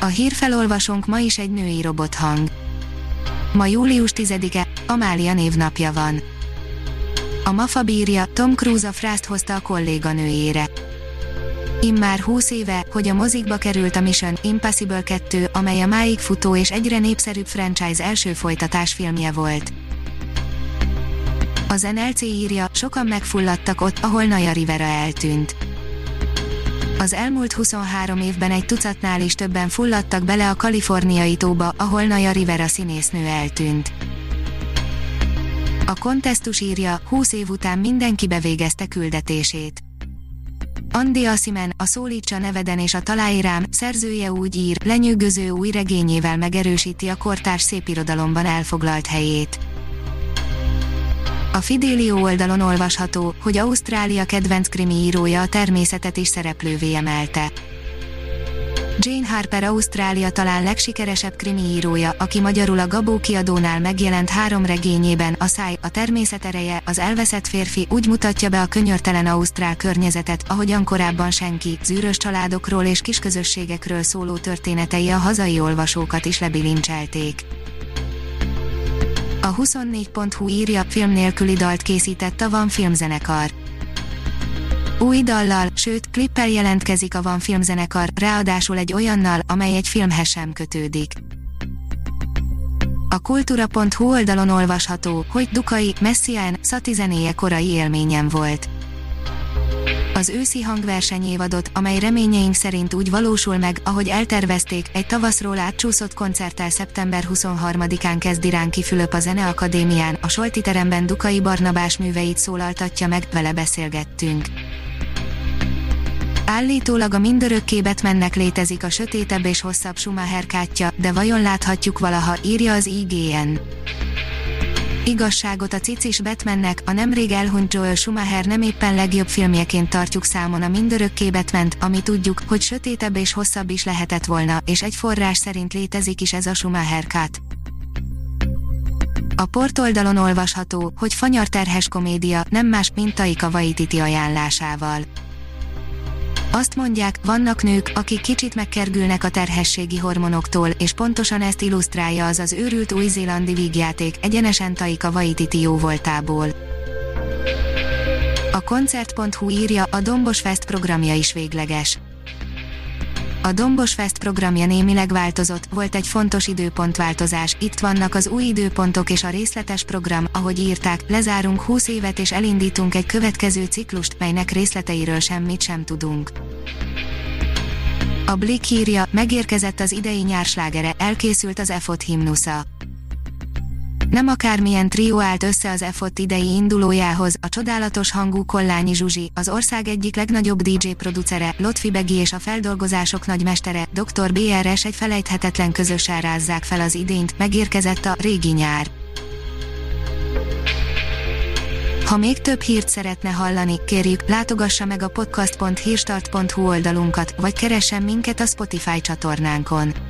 A hírfelolvasónk ma is egy női robothang. Ma július 10-e, Amália névnapja van. A MAFA bírja, Tom Cruise a frászt hozta a kolléganőjére. Immár 20 éve, hogy a mozikba került a Mission Impossible 2, amely a máig futó és egyre népszerűbb franchise első folytatásfilmje volt. Az NLC írja, sokan megfulladtak ott, ahol Naya Rivera eltűnt. Az elmúlt 23 évben egy tucatnál is többen fulladtak bele a kaliforniai tóba, ahol Naya Rivera színésznő eltűnt. A kontesztus írja, 20 év után mindenki bevégezte küldetését. Andi Asimen, a Szólítsa neveden és a Találj szerzője úgy ír, lenyűgöző új regényével megerősíti a kortárs szépirodalomban elfoglalt helyét. A Fidelio oldalon olvasható, hogy Ausztrália kedvenc krimi írója a természetet is szereplővé emelte. Jane Harper Ausztrália talán legsikeresebb krimi írója, aki magyarul a Gabó kiadónál megjelent három regényében, a száj, a természet ereje, az elveszett férfi úgy mutatja be a könyörtelen ausztrál környezetet, ahogyan korábban senki, zűrös családokról és kisközösségekről szóló történetei a hazai olvasókat is lebilincselték. A 24.hu írja, film nélküli dalt készített a Van filmzenekar. Új dallal, sőt, klippel jelentkezik a Van filmzenekar, ráadásul egy olyannal, amely egy filmhez sem kötődik. A kultúra.hu oldalon olvasható, hogy Dukai, Messiaen, Szati zenéje korai élményem volt az őszi hangverseny évadot, amely reményeink szerint úgy valósul meg, ahogy eltervezték, egy tavaszról átcsúszott koncerttel szeptember 23-án kezdi Ránki Fülöp a Zeneakadémián, a Solti teremben Dukai Barnabás műveit szólaltatja meg, vele beszélgettünk. Állítólag a mindörökké Batmannek létezik a sötétebb és hosszabb Schumacher kátja, de vajon láthatjuk valaha, írja az IGN. Igazságot a cicis Batmannek, a nemrég elhunyt Joel Schumacher nem éppen legjobb filmjeként tartjuk számon a mindörökké batman ami tudjuk, hogy sötétebb és hosszabb is lehetett volna, és egy forrás szerint létezik is ez a Schumacher cut. A portoldalon olvasható, hogy fanyarterhes komédia, nem más, mint Taika Waititi ajánlásával. Azt mondják, vannak nők, akik kicsit megkergülnek a terhességi hormonoktól, és pontosan ezt illusztrálja az az őrült új-zélandi vígjáték, egyenesen Taika Waititi jó voltából. A koncert.hu írja, a Dombos Fest programja is végleges. A Dombos Fest programja némileg változott, volt egy fontos időpontváltozás, itt vannak az új időpontok és a részletes program, ahogy írták, lezárunk 20 évet és elindítunk egy következő ciklust, melynek részleteiről semmit sem tudunk. A Blick írja, megérkezett az idei nyárslágere, elkészült az EFOT himnusza. Nem akármilyen trió állt össze az EFOT idei indulójához, a csodálatos hangú Kollányi Zsuzsi, az ország egyik legnagyobb DJ producere, Lotfi Begi és a feldolgozások nagymestere, Dr. BRS egy felejthetetlen közösen rázzák fel az idényt, megérkezett a régi nyár. Ha még több hírt szeretne hallani, kérjük, látogassa meg a podcast.hírstart.hu oldalunkat, vagy keressen minket a Spotify csatornánkon.